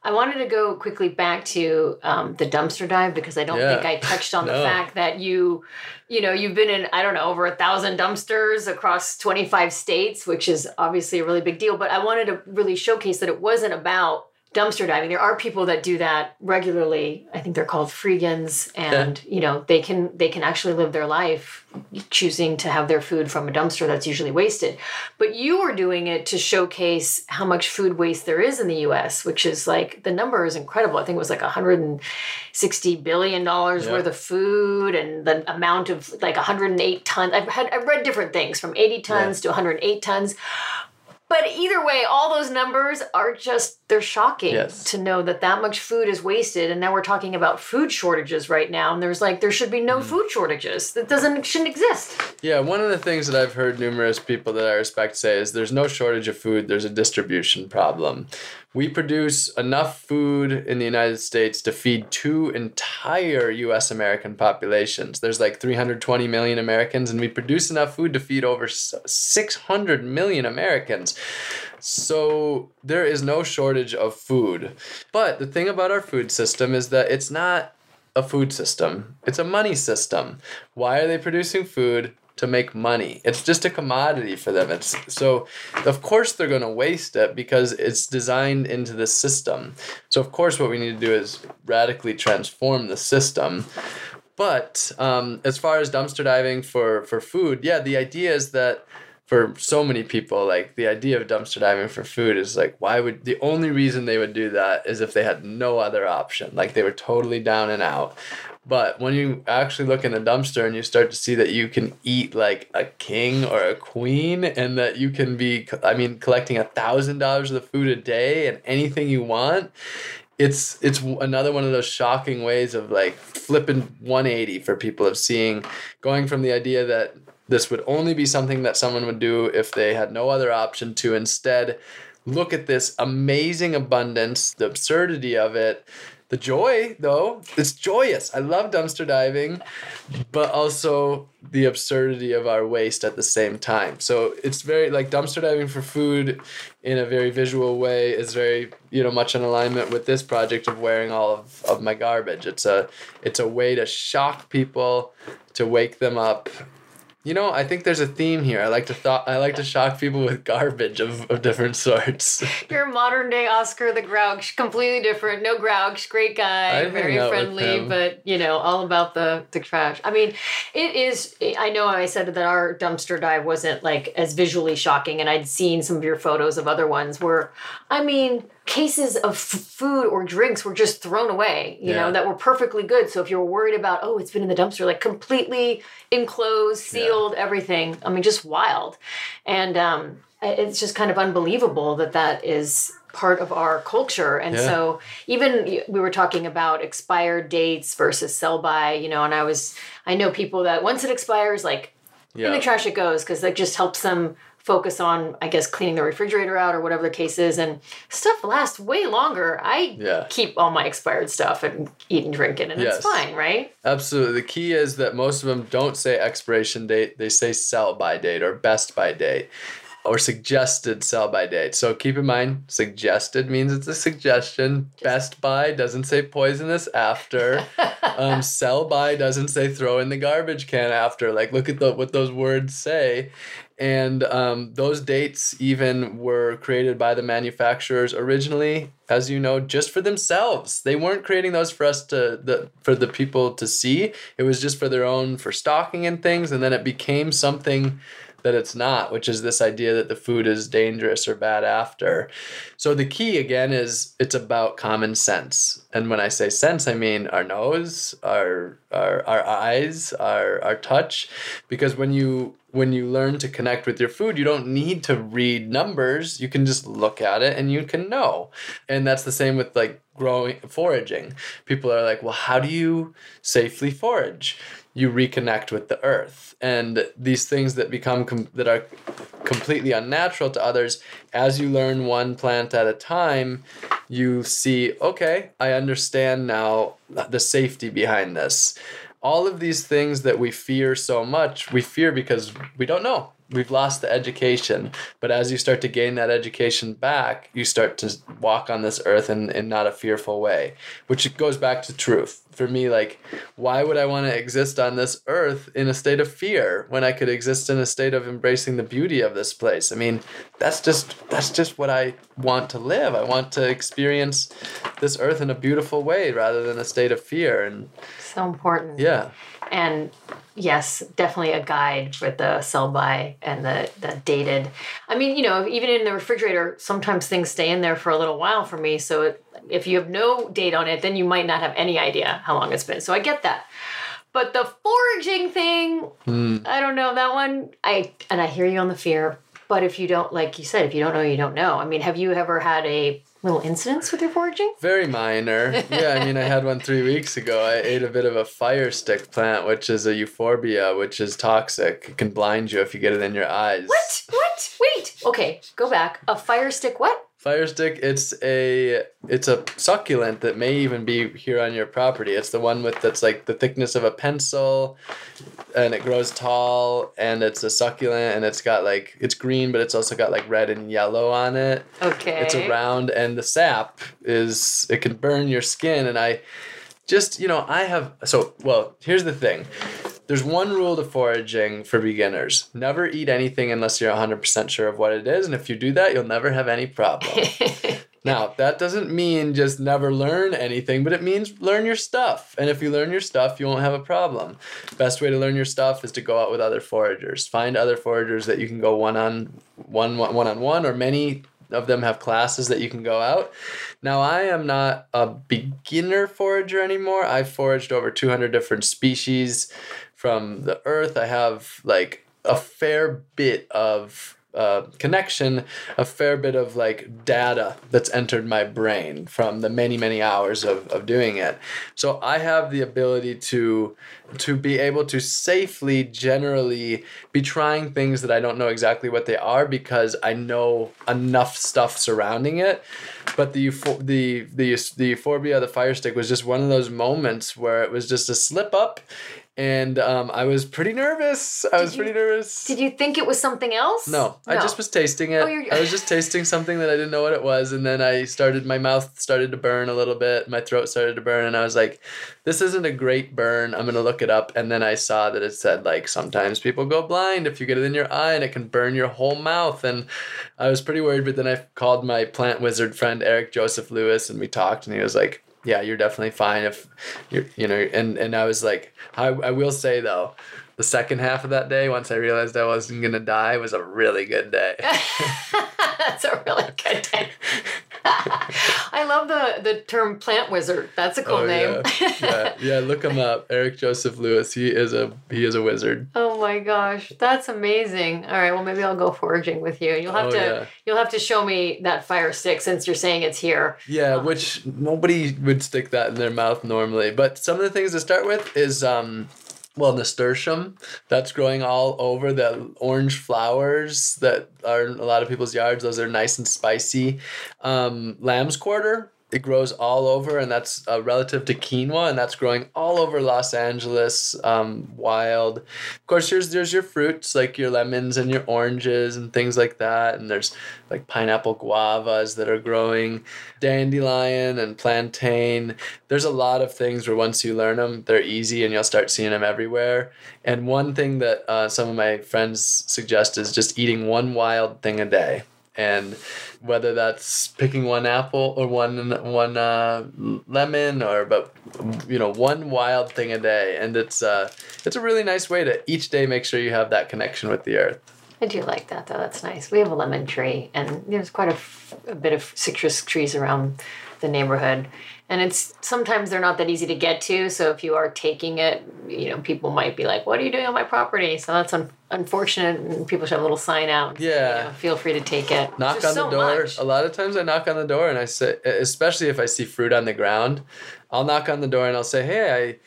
I wanted to go quickly back to um, the dumpster dive because I don't Yeah. think I touched on the fact that you, you know, you've been in I don't know over a thousand dumpsters across twenty five states, which is obviously a really big deal. But I wanted to really showcase that it wasn't about dumpster diving. There are people that do that regularly. I think they're called freegans, and you know they can they can actually live their life choosing to have their food from a dumpster that's usually wasted. But you were doing it to showcase how much food waste there is in the U.S., which is like the number is incredible. I think it was like 160 billion dollars Yeah. worth of food, and the amount of like 108 tons. I've had I've read different things from 80 tons to 108 tons. But either way, all those numbers are just, they're shocking Yes. to know that that much food is wasted. And now we're talking about food shortages right now. And there's like, there should be no Mm. food shortages. That doesn't, shouldn't exist. Yeah, one of the things that I've heard numerous people that I respect say is there's no shortage of food, there's a distribution problem. We produce enough food in the United States to feed two entire US American populations. There's like 320 million Americans, and we produce enough food to feed over 600 million Americans. So there is no shortage of food. But the thing about our food system is that it's not a food system. It's a money system. Why are they producing food? To make money. It's just a commodity for them. It's so of course they're gonna waste it because it's designed into the system. So of course what we need to do is radically transform the system. But um, as far as dumpster diving for for food, yeah, the idea is that for so many people, like the idea of dumpster diving for food is like, why would the only reason they would do that is if they had no other option, like they were totally down and out. But when you actually look in the dumpster and you start to see that you can eat like a king or a queen, and that you can be, I mean, collecting a thousand dollars of the food a day and anything you want, it's it's another one of those shocking ways of like flipping 180 for people of seeing going from the idea that this would only be something that someone would do if they had no other option to instead look at this amazing abundance the absurdity of it the joy, though, it's joyous. I love dumpster diving, but also the absurdity of our waste at the same time. So it's very like dumpster diving for food in a very visual way is very, you know, much in alignment with this project of wearing all of, of my garbage. It's a it's a way to shock people, to wake them up you know, I think there's a theme here. I like to thought I like to shock people with garbage of, of different sorts. You're modern day Oscar the Grouch, completely different. No Grouch, great guy, very friendly, but you know, all about the the trash. I mean, it is. I know I said that our dumpster dive wasn't like as visually shocking, and I'd seen some of your photos of other ones where, I mean, cases of f- food or drinks were just thrown away, you yeah. know, that were perfectly good. So if you're worried about, oh, it's been in the dumpster, like completely enclosed, sealed, yeah. everything. I mean, just wild. And um, it's just kind of unbelievable that that is part of our culture. And yeah. so even we were talking about expired dates versus sell by, you know, and I was, I know people that once it expires, like in the trash it goes because that just helps them focus on, I guess, cleaning the refrigerator out or whatever the case is. And stuff lasts way longer. I yeah. keep all my expired stuff and eat and drink it, and yes. it's fine, right? Absolutely. The key is that most of them don't say expiration date, they say sell by date or best by date or suggested sell by date. So keep in mind, suggested means it's a suggestion. Just Best by doesn't say poisonous after. um, sell by doesn't say throw in the garbage can after. Like look at the, what those words say. And um, those dates even were created by the manufacturers originally, as you know, just for themselves. They weren't creating those for us to the for the people to see. It was just for their own for stocking and things. And then it became something that it's not, which is this idea that the food is dangerous or bad after. So the key again is it's about common sense. And when I say sense, I mean our nose, our our, our eyes, our our touch. Because when you when you learn to connect with your food, you don't need to read numbers. You can just look at it and you can know. And that's the same with like growing foraging. People are like, well, how do you safely forage? You reconnect with the earth. And these things that become com- that are completely unnatural to others as you learn one plant at a time you see okay i understand now the safety behind this. All of these things that we fear so much we fear because we don't know we've lost the education but as you start to gain that education back you start to walk on this earth in, in not a fearful way which goes back to truth. For me like why would i want to exist on this earth in a state of fear when i could exist in a state of embracing the beauty of this place? I mean that's just that's just what i want to live. I want to experience this earth in a beautiful way rather than a state of fear and so important. Yeah and yes, definitely a guide with the sell by and the, the dated. I mean, you know, even in the refrigerator, sometimes things stay in there for a little while for me. So it, if you have no date on it, then you might not have any idea how long it's been. So I get that. But the foraging thing, mm. I don't know that one. I and I hear you on the fear. But if you don't, like you said, if you don't know, you don't know. I mean, have you ever had a little incidents with your foraging? Very minor. Yeah, I mean, I had one three weeks ago. I ate a bit of a fire stick plant, which is a euphorbia, which is toxic. It can blind you if you get it in your eyes. What? What? Wait. Okay, go back. A fire stick what? Fire stick, it's a it's a succulent that may even be here on your property. It's the one with that's like the thickness of a pencil and it grows tall and it's a succulent and it's got like it's green but it's also got like red and yellow on it. Okay. It's a round and the sap is it can burn your skin and I just, you know, I have so well, here's the thing there's one rule to foraging for beginners never eat anything unless you're 100% sure of what it is and if you do that you'll never have any problem Now, that doesn't mean just never learn anything, but it means learn your stuff. And if you learn your stuff, you won't have a problem. Best way to learn your stuff is to go out with other foragers. Find other foragers that you can go one on one one on one or many of them have classes that you can go out. Now, I am not a beginner forager anymore. I've foraged over 200 different species from the earth. I have like a fair bit of uh, connection, a fair bit of like data that's entered my brain from the many many hours of, of doing it. So I have the ability to to be able to safely generally be trying things that I don't know exactly what they are because I know enough stuff surrounding it. But the the the the euphorbia, the fire stick was just one of those moments where it was just a slip up and um, I was pretty nervous. I did was you, pretty nervous. Did you think it was something else? No, no. I just was tasting it. Oh, I was just tasting something that I didn't know what it was, and then I started. My mouth started to burn a little bit. My throat started to burn, and I was like, "This isn't a great burn. I'm gonna look it up." And then I saw that it said like sometimes people go blind if you get it in your eye, and it can burn your whole mouth. And I was pretty worried, but then I called my plant wizard friend Eric Joseph Lewis, and we talked, and he was like yeah, you're definitely fine if you're, you know, and, and I was like, I, I will say though, the second half of that day, once I realized I wasn't going to die, was a really good day. That's a really good day. I love the the term plant wizard. That's a cool oh, name. Yeah. yeah. yeah, look him up. Eric Joseph Lewis. He is a he is a wizard. Oh my gosh, that's amazing. All right, well maybe I'll go foraging with you. You'll have oh, to yeah. you'll have to show me that fire stick since you're saying it's here. Yeah, um, which nobody would stick that in their mouth normally. But some of the things to start with is um well nasturtium that's growing all over the orange flowers that are in a lot of people's yards. Those are nice and spicy. Um, lamb's quarter it grows all over, and that's uh, relative to quinoa, and that's growing all over Los Angeles, um, wild. Of course, there's there's your fruits like your lemons and your oranges and things like that, and there's like pineapple guavas that are growing, dandelion and plantain. There's a lot of things where once you learn them, they're easy, and you'll start seeing them everywhere. And one thing that uh, some of my friends suggest is just eating one wild thing a day and whether that's picking one apple or one one uh, lemon or but you know one wild thing a day and it's uh it's a really nice way to each day make sure you have that connection with the earth I do like that though. That's nice. We have a lemon tree, and there's quite a, a bit of citrus trees around the neighborhood and it's sometimes they're not that easy to get to. So if you are taking it you know people might be like what are you doing on my property? So that's un- unfortunate. And people should have a little sign out. Yeah. you know, feel free to take it. Knock There's on so the door. much. a lot of times i knock on the door and i say especially if i see fruit on the ground i'll knock on the door and i'll say hey i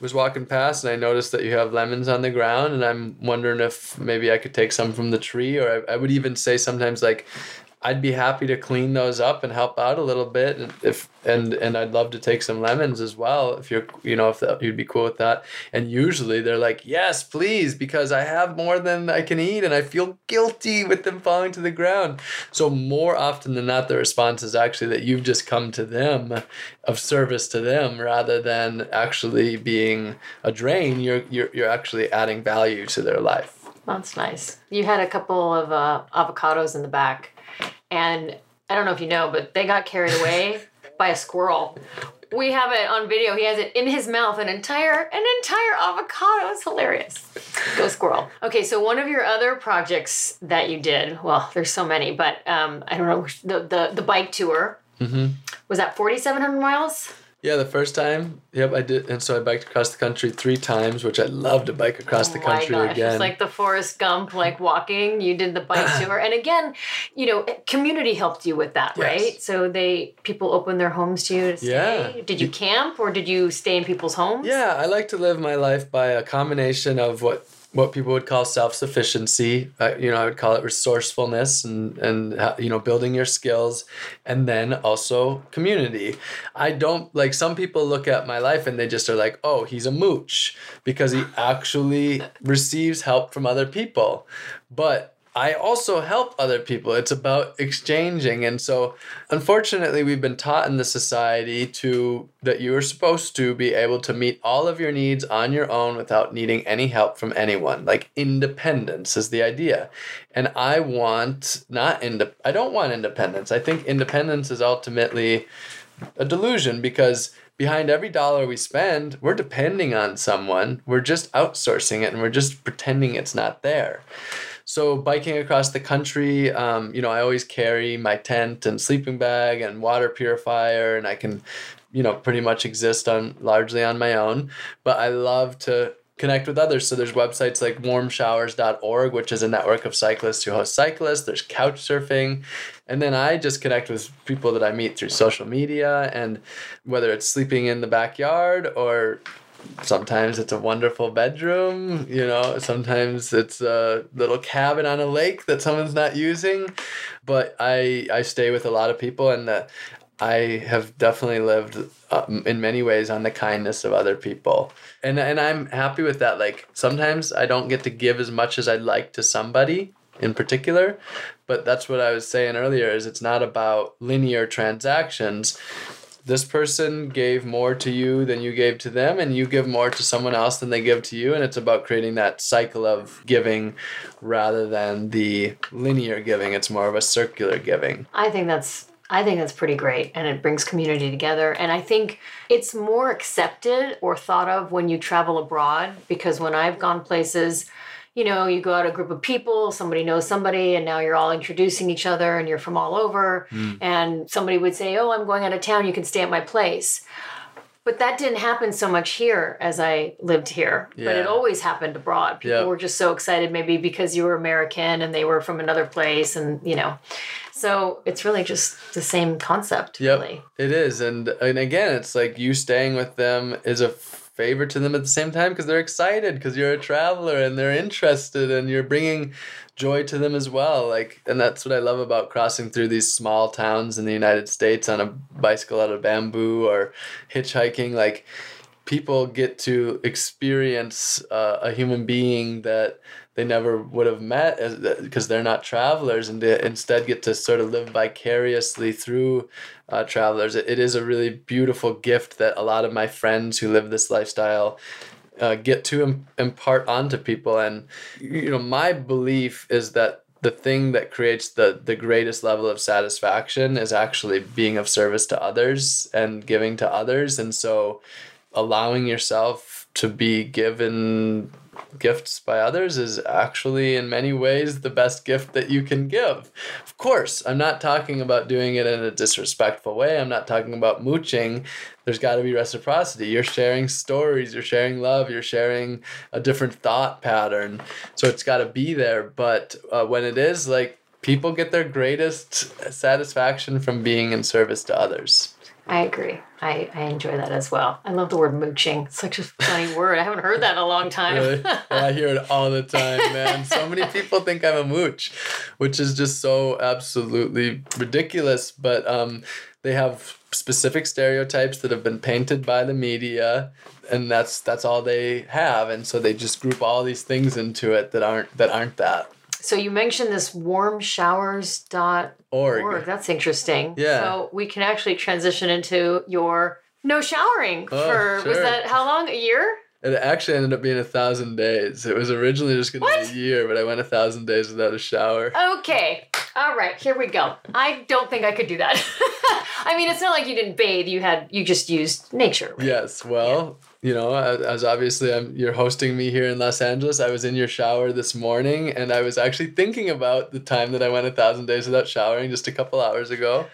was walking past and I noticed that you have lemons on the ground and I'm wondering if maybe I could take some from the tree. Or I, I would even say sometimes like I'd be happy to clean those up and help out a little bit if and and I'd love to take some lemons as well if you're you know if that, you'd be cool with that. And usually they're like yes please because I have more than I can eat and I feel guilty with them falling to the ground. So more often than not the response is actually that you've just come to them of service to them rather than actually being a drain. You're you're, you're actually adding value to their life. That's nice. You had a couple of uh, avocados in the back and I don't know if you know, but they got carried away by a squirrel. We have it on video. He has it in his mouth, an entire an entire avocado. It's hilarious. Go squirrel. Okay, so one of your other projects that you did, well, there's so many, but um, I don't know the the the bike tour. Mm-hmm. Was that 4,700 miles? Yeah, the first time, yep, I did, and so I biked across the country three times, which I'd love to bike across oh the country gosh. again. It's like the Forrest Gump, like walking. You did the bike tour, and again, you know, community helped you with that, yes. right? So they people opened their homes to you to stay. Yeah. Did you camp or did you stay in people's homes? Yeah, I like to live my life by a combination of what what people would call self-sufficiency uh, you know i would call it resourcefulness and and you know building your skills and then also community. I don't like some people look at my life and they just are like oh he's a mooch because he actually receives help from other people. But I also help other people. It's about exchanging. And so, unfortunately, we've been taught in the society to that you are supposed to be able to meet all of your needs on your own without needing any help from anyone. Like independence is the idea. And I want not ind- I don't want independence. I think independence is ultimately a delusion because behind every dollar we spend, we're depending on someone. We're just outsourcing it and we're just pretending it's not there. So biking across the country, um, you know, I always carry my tent and sleeping bag and water purifier, and I can, you know, pretty much exist on largely on my own. But I love to connect with others. So there's websites like warmshowers.org, which is a network of cyclists who host cyclists. There's couch surfing. And then I just connect with people that I meet through social media and whether it's sleeping in the backyard or sometimes it's a wonderful bedroom you know sometimes it's a little cabin on a lake that someone's not using. But i i stay with a lot of people and the, i have definitely lived um, in many ways on the kindness of other people. And and i'm happy with that. Like sometimes i don't get to give as much as i'd like to somebody in particular. But that's what i was saying earlier is it's not about linear transactions this person gave more to you than you gave to them and you give more to someone else than they give to you and it's about creating that cycle of giving rather than the linear giving. It's more of a circular giving. I think that's I think that's pretty great and it brings community together. And I think it's more accepted or thought of when you travel abroad because when I've gone places you know, you go out a group of people, somebody knows somebody, and now you're all introducing each other and you're from all over. Mm. And somebody would say, Oh, I'm going out of town, you can stay at my place. But that didn't happen so much here as I lived here. But it always happened abroad. People Yep. were just so excited, maybe because you were American and they were from another place, and you know. So it's really just the same concept, Yep. really. It is, and and again, it's like you staying with them is a favor to them at the same time because they're excited because you're a traveler and they're interested and you're bringing joy to them as well. Like, and that's what I love about crossing through these small towns in the United States on a bicycle out of bamboo or hitchhiking. Like, people get to experience uh, a human being that they never would have met because they're not travelers and they instead get to sort of live vicariously through uh, travelers. It, it is a really beautiful gift that a lot of my friends who live this lifestyle uh, get to Im- impart onto people. And, you know, my belief is that the thing that creates the, the greatest level of satisfaction is actually being of service to others and giving to others. And so allowing yourself to be given gifts by others is actually in many ways the best gift that you can give. Of course, I'm not talking about doing it in a disrespectful way. I'm not talking about mooching. There's got to be reciprocity. You're sharing stories, you're sharing love, you're sharing a different thought pattern. So it's got to be there, but uh, when it is like people get their greatest satisfaction from being in service to others. I agree. I, I enjoy that as well. I love the word mooching. It's such a funny word. I haven't heard that in a long time. Really? Yeah, I hear it all the time, man. So many people think I'm a mooch, which is just so absolutely ridiculous. But um, they have specific stereotypes that have been painted by the media, and that's that's all they have. And so they just group all these things into it that aren't that aren't that. So you mentioned this warmshowers.org. Org. That's interesting. Yeah. So we can actually transition into your no showering Oh, for was that how long? A year? It actually ended up being a thousand days. It was originally just gonna What? be a year, but I went a thousand days without a shower. Okay. All right, here we go. I don't think I could do that. I mean, it's not like you didn't bathe. You had you just used nature. right? Yes, well, you know, as, obviously I'm, you're hosting me here in Los Angeles, I was in your shower this morning, and I was actually thinking about the time that I went a thousand days without showering just a couple hours ago,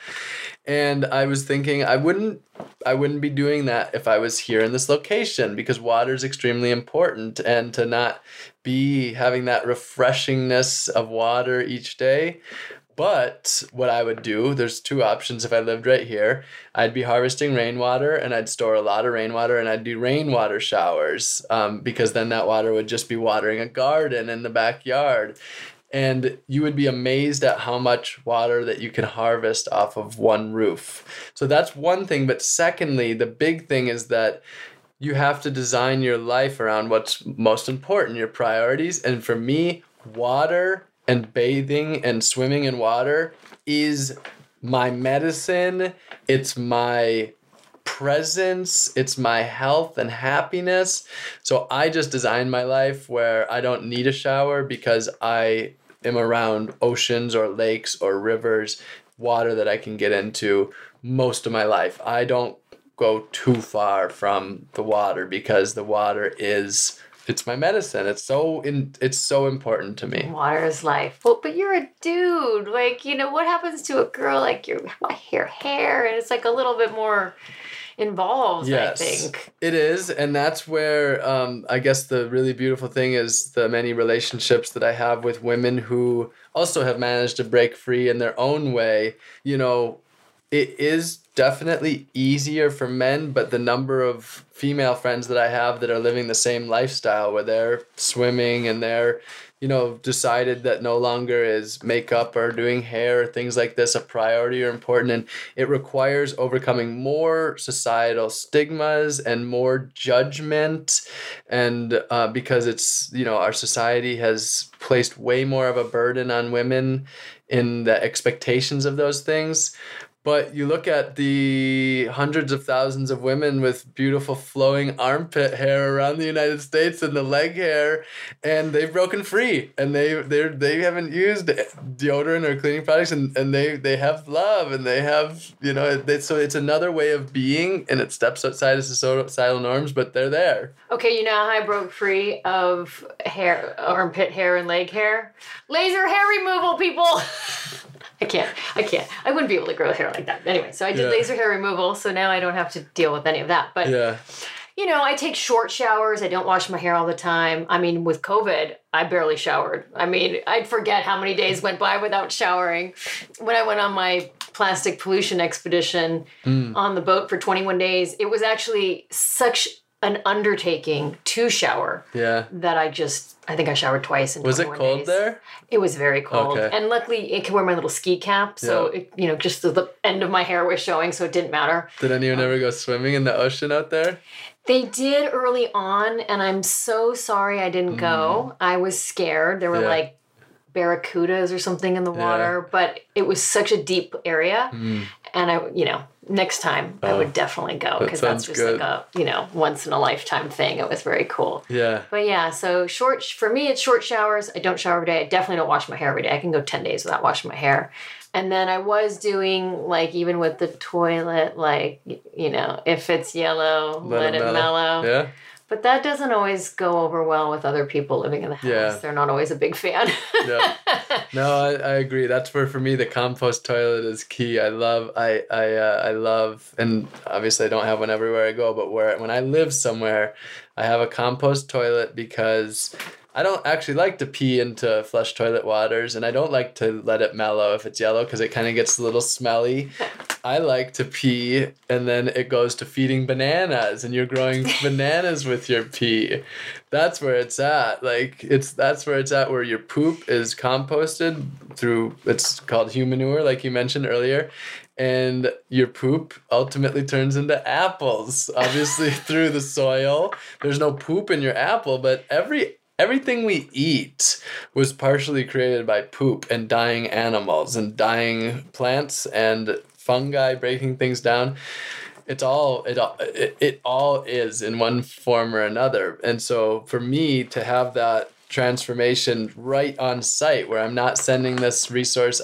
and I was thinking I wouldn't, I wouldn't be doing that if I was here in this location because water is extremely important, and to not be having that refreshingness of water each day. But what I would do, there's two options if I lived right here. I'd be harvesting rainwater and I'd store a lot of rainwater and I'd do rainwater showers um, because then that water would just be watering a garden in the backyard. And you would be amazed at how much water that you can harvest off of one roof. So that's one thing. But secondly, the big thing is that you have to design your life around what's most important, your priorities. And for me, water and bathing and swimming in water is my medicine. It's my presence, it's my health and happiness. So I just designed my life where I don't need a shower because I am around oceans or lakes or rivers, water that I can get into most of my life. I don't go too far from the water because the water is it's my medicine. It's so in it's so important to me. Water is life. Well, but you're a dude. Like, you know, what happens to a girl like your hair hair and it's like a little bit more involved, Yes, I think. it is, and that's where um, I guess the really beautiful thing is the many relationships that I have with women who also have managed to break free in their own way. You know, it is definitely easier for men, but the number of female friends that I have that are living the same lifestyle where they're swimming and they're, you know, decided that no longer is makeup or doing hair or things like this a priority or important. And it requires overcoming more societal stigmas and more judgment. And uh, because it's, you know, our society has placed way more of a burden on women in the expectations of those things. But you look at the hundreds of thousands of women with beautiful flowing armpit hair around the United States and the leg hair, and they've broken free and they they they haven't used deodorant or cleaning products and, and they they have love and they have you know they, so it's another way of being and it steps outside of societal norms, but they're there. Okay, you know how I broke free of hair, armpit hair, and leg hair? Laser hair removal, people! I can't. I can't. I wouldn't be able to grow hair like that. Anyway, so I did Yeah. laser hair removal, so now I don't have to deal with any of that. But Yeah. you know, I take short showers. I don't wash my hair all the time. I mean, with COVID, I barely showered. I mean, I'd forget how many days went by without showering. When I went on my plastic pollution expedition mm. on the boat for 21 days, it was actually such an undertaking to shower Yeah. that I just, I think I showered twice in Was it cold days. there? It was very cold. Okay. And luckily, it could wear my little ski cap. So, Yeah. it, you know, just the, the end of my hair was showing, so it didn't matter. Did anyone ever go swimming in the ocean out there? They did early on, and I'm so sorry I didn't go. I was scared. There were Mm. Yeah. like barracudas or something in the water, but it was such a deep area. And I, you know, next time I would oh, definitely go because that's just good. like a, you know, once in a lifetime thing. It was very cool. Yeah. But yeah, so short for me, it's short showers. I don't shower every day. I definitely don't wash my hair every day. I can go 10 days without washing my hair. And then I was doing like even with the toilet, like you know, if it's yellow, let, it mellow. Yeah. But that doesn't always go over well with other people living in the house. Yeah. They're not always a big fan. Yeah. No, I, I agree. That's where for me the compost toilet is key. I love I I uh, I love and obviously I don't have one everywhere I go, but where when I live somewhere, I have a compost toilet because I don't actually like to pee into flush toilet waters and I don't like to let it mellow if it's yellow because it kind of gets a little smelly. I like to pee and then it goes to feeding bananas and you're growing bananas with your pee. That's where it's at. Like it's that's where it's at where your poop is composted through it's called humanure like you mentioned earlier and your poop ultimately turns into apples obviously through the soil. There's no poop in your apple, but every everything we eat was partially created by poop and dying animals and dying plants and fungi breaking things down. It's all it, all- it it all is in one form or another. And so for me to have that transformation right on site where i'm not sending this resource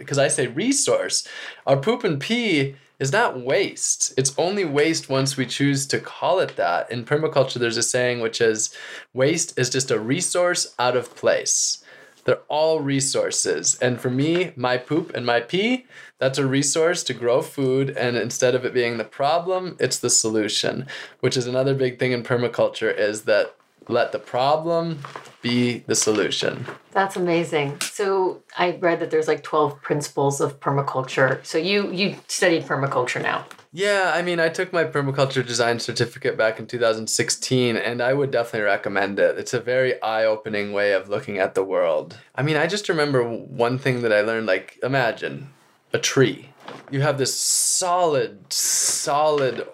because i say resource our poop and pee is not waste it's only waste once we choose to call it that in permaculture there's a saying which is waste is just a resource out of place they're all resources. And for me, my poop and my pee, that's a resource to grow food. And instead of it being the problem, it's the solution, which is another big thing in permaculture is that let the problem be the solution. That's amazing. So I read that there's like 12 principles of permaculture. So you you studied permaculture now. Yeah, I mean, I took my permaculture design certificate back in 2016, and I would definitely recommend it. It's a very eye opening way of looking at the world. I mean, I just remember one thing that I learned like, imagine a tree. You have this solid, solid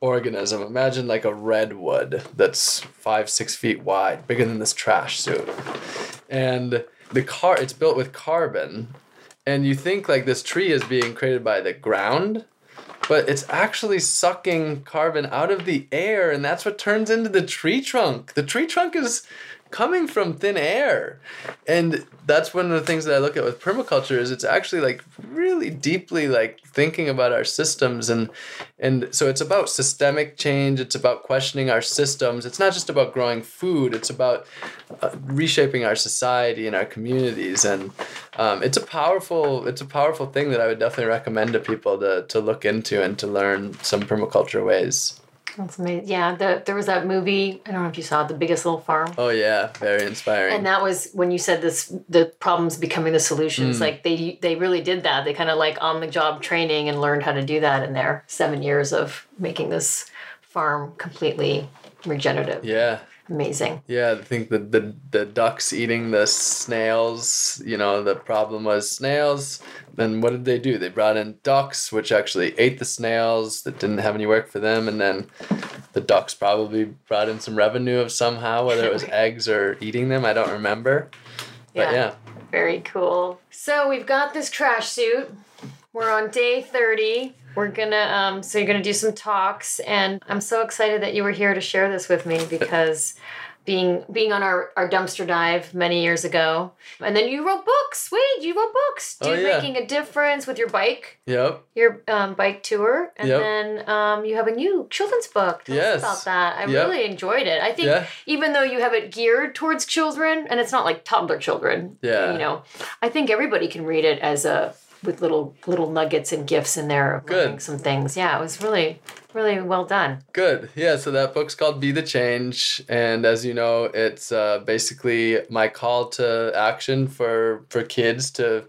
organism. Imagine like a redwood that's five, six feet wide, bigger than this trash suit. And the car it's built with carbon and you think like this tree is being created by the ground but it's actually sucking carbon out of the air and that's what turns into the tree trunk the tree trunk is coming from thin air. And that's one of the things that i look at with permaculture is it's actually like really deeply like thinking about our systems and and so it's about systemic change. It's about questioning our systems. It's not just about growing food. It's about uh, reshaping our society and our communities. And um, it's a powerful it's a powerful thing that i would definitely recommend to people to, to look into and to learn some permaculture ways That's amazing. Yeah, the, there was that movie. I don't know if you saw it, The Biggest Little Farm. oh yeah very inspiring And that was when you said this the problems becoming the solutions. Mm. Like they they really did that. They kind of like on the job training and learned how to do that in their seven years of making this farm completely regenerative. yeah Amazing. Yeah, I think the, the the ducks eating the snails, you know, the problem was snails. Then what did they do? They brought in ducks, which actually ate the snails that didn't have any work for them, and then the ducks probably brought in some revenue of somehow, whether it was eggs or eating them, I don't remember. But Yeah. yeah. Very cool. So we've got this trash suit. We're on day 30. We're gonna um so you're gonna do some talks and I'm so excited that you were here to share this with me because being being on our, our dumpster dive many years ago. And then you wrote books. Wait, you wrote books. Oh, Dude yeah. making a difference with your bike, Yep. your um, bike tour. And Yep. then um, you have a new children's book. Tell Yes. us about that. I Yep. really enjoyed it. I think Yeah. even though you have it geared towards children and it's not like toddler children Yeah. you know i think everybody can read it as a with little little nuggets and gifts in there of Good. some things yeah it was really really well done Good. Yeah, so that book's called Be the Change and as you know, it's uh, basically my call to action for for kids to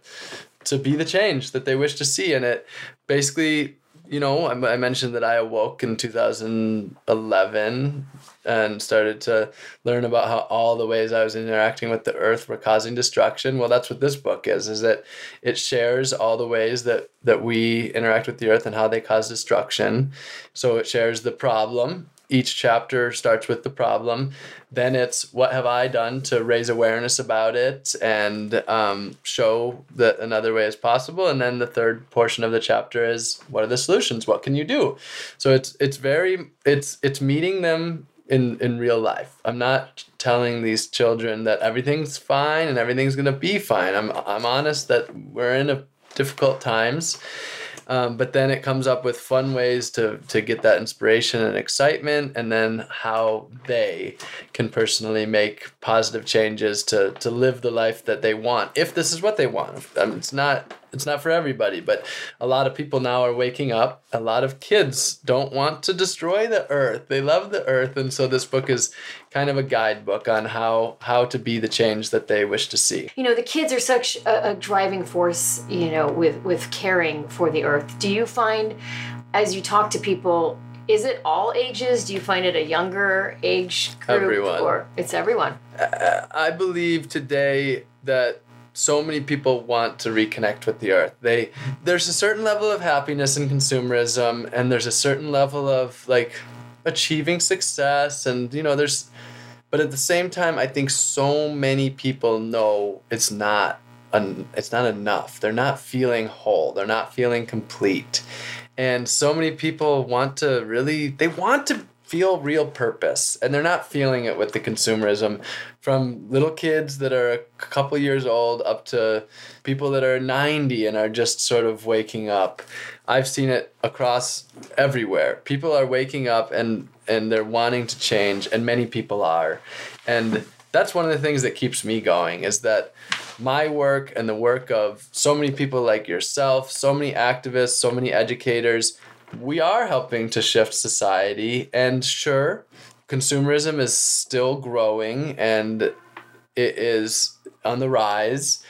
to be the change that they wish to see and it basically, you know, I, I mentioned that I awoke in 2011 and started to learn about how all the ways I was interacting with the earth were causing destruction. Well, that's what this book is, is that it shares all the ways that that we interact with the earth and how they cause destruction. So it shares the problem. Each chapter starts with the problem. Then it's what have I done to raise awareness about it and um, show that another way is possible. And then the third portion of the chapter is what are the solutions? What can you do? So it's it's very it's it's meeting them in in real life. I'm not telling these children that everything's fine and everything's gonna be fine. I'm I'm honest that we're in a difficult times. Um, but then it comes up with fun ways to to get that inspiration and excitement, and then how they can personally make positive changes to to live the life that they want. If this is what they want, um, it's not it's not for everybody, but a lot of people now are waking up. A lot of kids don't want to destroy the earth. They love the earth, and so this book is kind of a guidebook on how how to be the change that they wish to see. you know the kids are such a, a driving force you know with with caring for the earth do you find as you talk to people is it all ages do you find it a younger age group Everyone. or it's everyone uh, I believe today that so many people want to reconnect with the earth. They there's a certain level of happiness in consumerism and there's a certain level of like achieving success and you know there's but at the same time I think so many people know it's not un, it's not enough. They're not feeling whole. They're not feeling complete. And so many people want to really they want to feel real purpose and they're not feeling it with the consumerism. From little kids that are a couple years old up to people that are 90 and are just sort of waking up. I've seen it across everywhere. People are waking up and and they're wanting to change and many people are. And that's one of the things that keeps me going is that my work and the work of so many people like yourself so many activists so many educators we are helping to shift society and sure consumerism is still growing and it is on the rise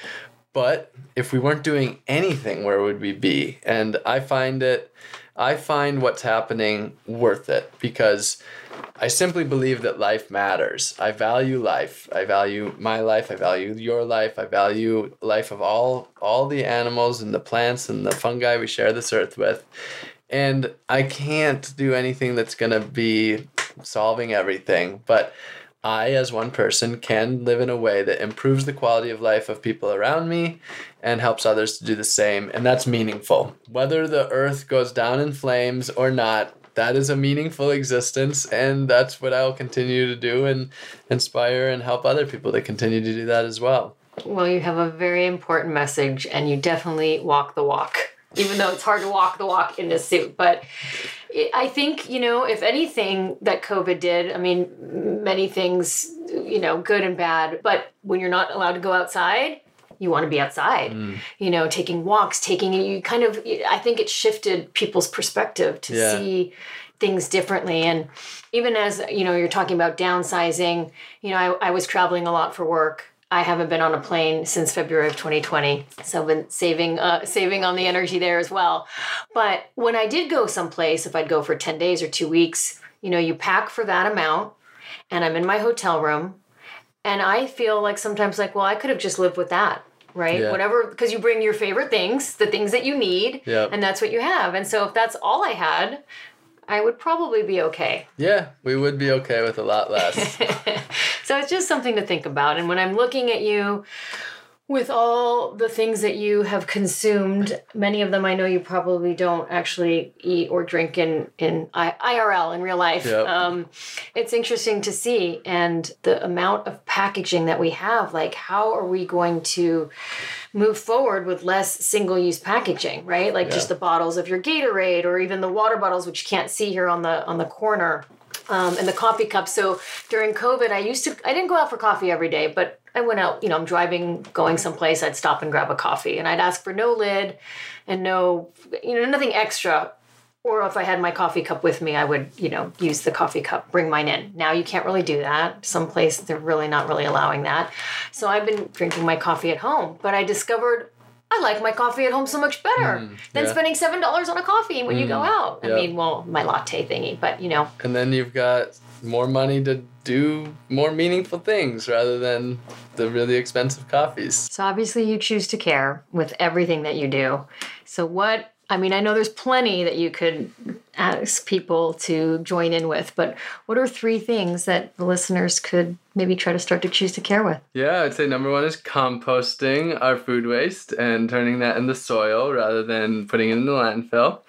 but if we weren't doing anything where would we be? And i find it i find what's happening worth it because i simply believe that life matters. I value life. I value my life. I value your life. I value life of all all the animals and the plants and the fungi we share this earth with and I can't do anything that's going to be solving everything, but I, as one person, can live in a way that improves the quality of life of people around me and helps others to do the same. And that's meaningful. Whether the earth goes down in flames or not, that is a meaningful existence. And that's what I will continue to do and inspire and help other people to continue to do that as well. Well, you have a very important message and you definitely walk the walk, even though it's hard to walk the walk in this suit. But I think, you know, if anything that COVID did, I mean, many things, you know, good and bad, but when you're not allowed to go outside, you want to be outside, mm. you know, taking walks, taking you kind of, I think it shifted people's perspective to yeah. see things differently. And even as, you know, you're talking about downsizing, you know, I, I was traveling a lot for work I haven't been on a plane since February of 2020, so I've been saving uh, saving on the energy there as well. But when I did go someplace, if I'd go for 10 days or two weeks, you know, you pack for that amount, and I'm in my hotel room, and I feel like sometimes like, well, I could have just lived with that right? Yeah. Whatever, because you bring your favorite things, the things that you need, yep. and that's what you have. And so if that's all I had, I would probably be okay. Yeah, we would be okay with a lot less. so it's just something to think about. And when I'm looking at you, with all the things that you have consumed, many of them I know you probably don't actually eat or drink in in IRL in real life. Yep. Um, it's interesting to see, and the amount of packaging that we have. Like, how are we going to move forward with less single use packaging? Right, like yeah. just the bottles of your Gatorade, or even the water bottles, which you can't see here on the on the corner. Um, and the coffee cup. So during COVID, I used to, I didn't go out for coffee every day, but I went out, you know, I'm driving, going someplace, I'd stop and grab a coffee and I'd ask for no lid and no, you know, nothing extra. Or if I had my coffee cup with me, I would, you know, use the coffee cup, bring mine in. Now you can't really do that. Someplace they're really not really allowing that. So I've been drinking my coffee at home. But I discovered I like my coffee at home so much better mm, than yeah. spending seven dollars on a coffee when mm, you go mm, out. I mean, well, my latte thingy, but you know. And then you've got more money to do more meaningful things rather than the really expensive coffees. So obviously you choose to care with everything that you do. So what I mean, I know there's plenty that you could ask people to join in with, but what are three things that the listeners could maybe try to start to choose to care with? Yeah, I'd say number one is composting our food waste and turning that into soil rather than putting it in the landfill.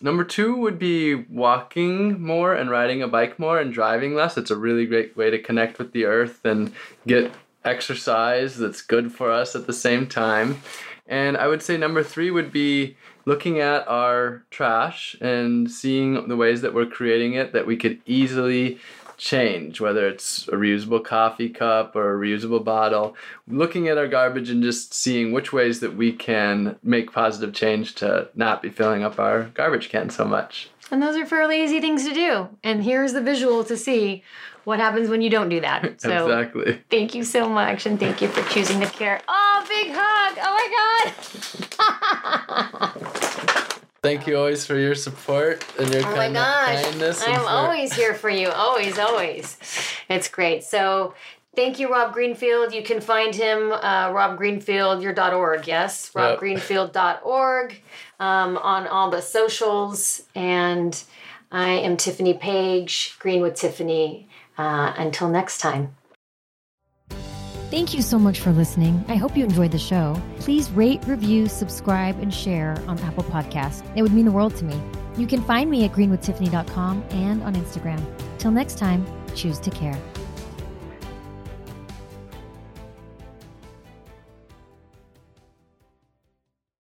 Number two would be walking more and riding a bike more and driving less. It's a really great way to connect with the earth and get exercise that's good for us at the same time. And I would say number three would be looking at our trash and seeing the ways that we're creating it that we could easily change, whether it's a reusable coffee cup or a reusable bottle, looking at our garbage and just seeing which ways that we can make positive change to not be filling up our garbage can so much. And those are fairly easy things to do. And here's the visual to see what happens when you don't do that. So exactly. Thank you so much, and thank you for choosing to care. Oh, big hug! Oh my god! Thank you always for your support and your oh kind- my gosh. kindness. I'm always here for you. Always, always. It's great. So thank you, Rob Greenfield. You can find him, uh, Rob Greenfield, your .org, yes? RobGreenfield.org um, on all the socials. And I am Tiffany Page, Green with Tiffany. Uh, until next time. Thank you so much for listening. I hope you enjoyed the show. Please rate, review, subscribe, and share on Apple Podcasts. It would mean the world to me. You can find me at greenwithtiffany.com and on Instagram. Till next time, choose to care.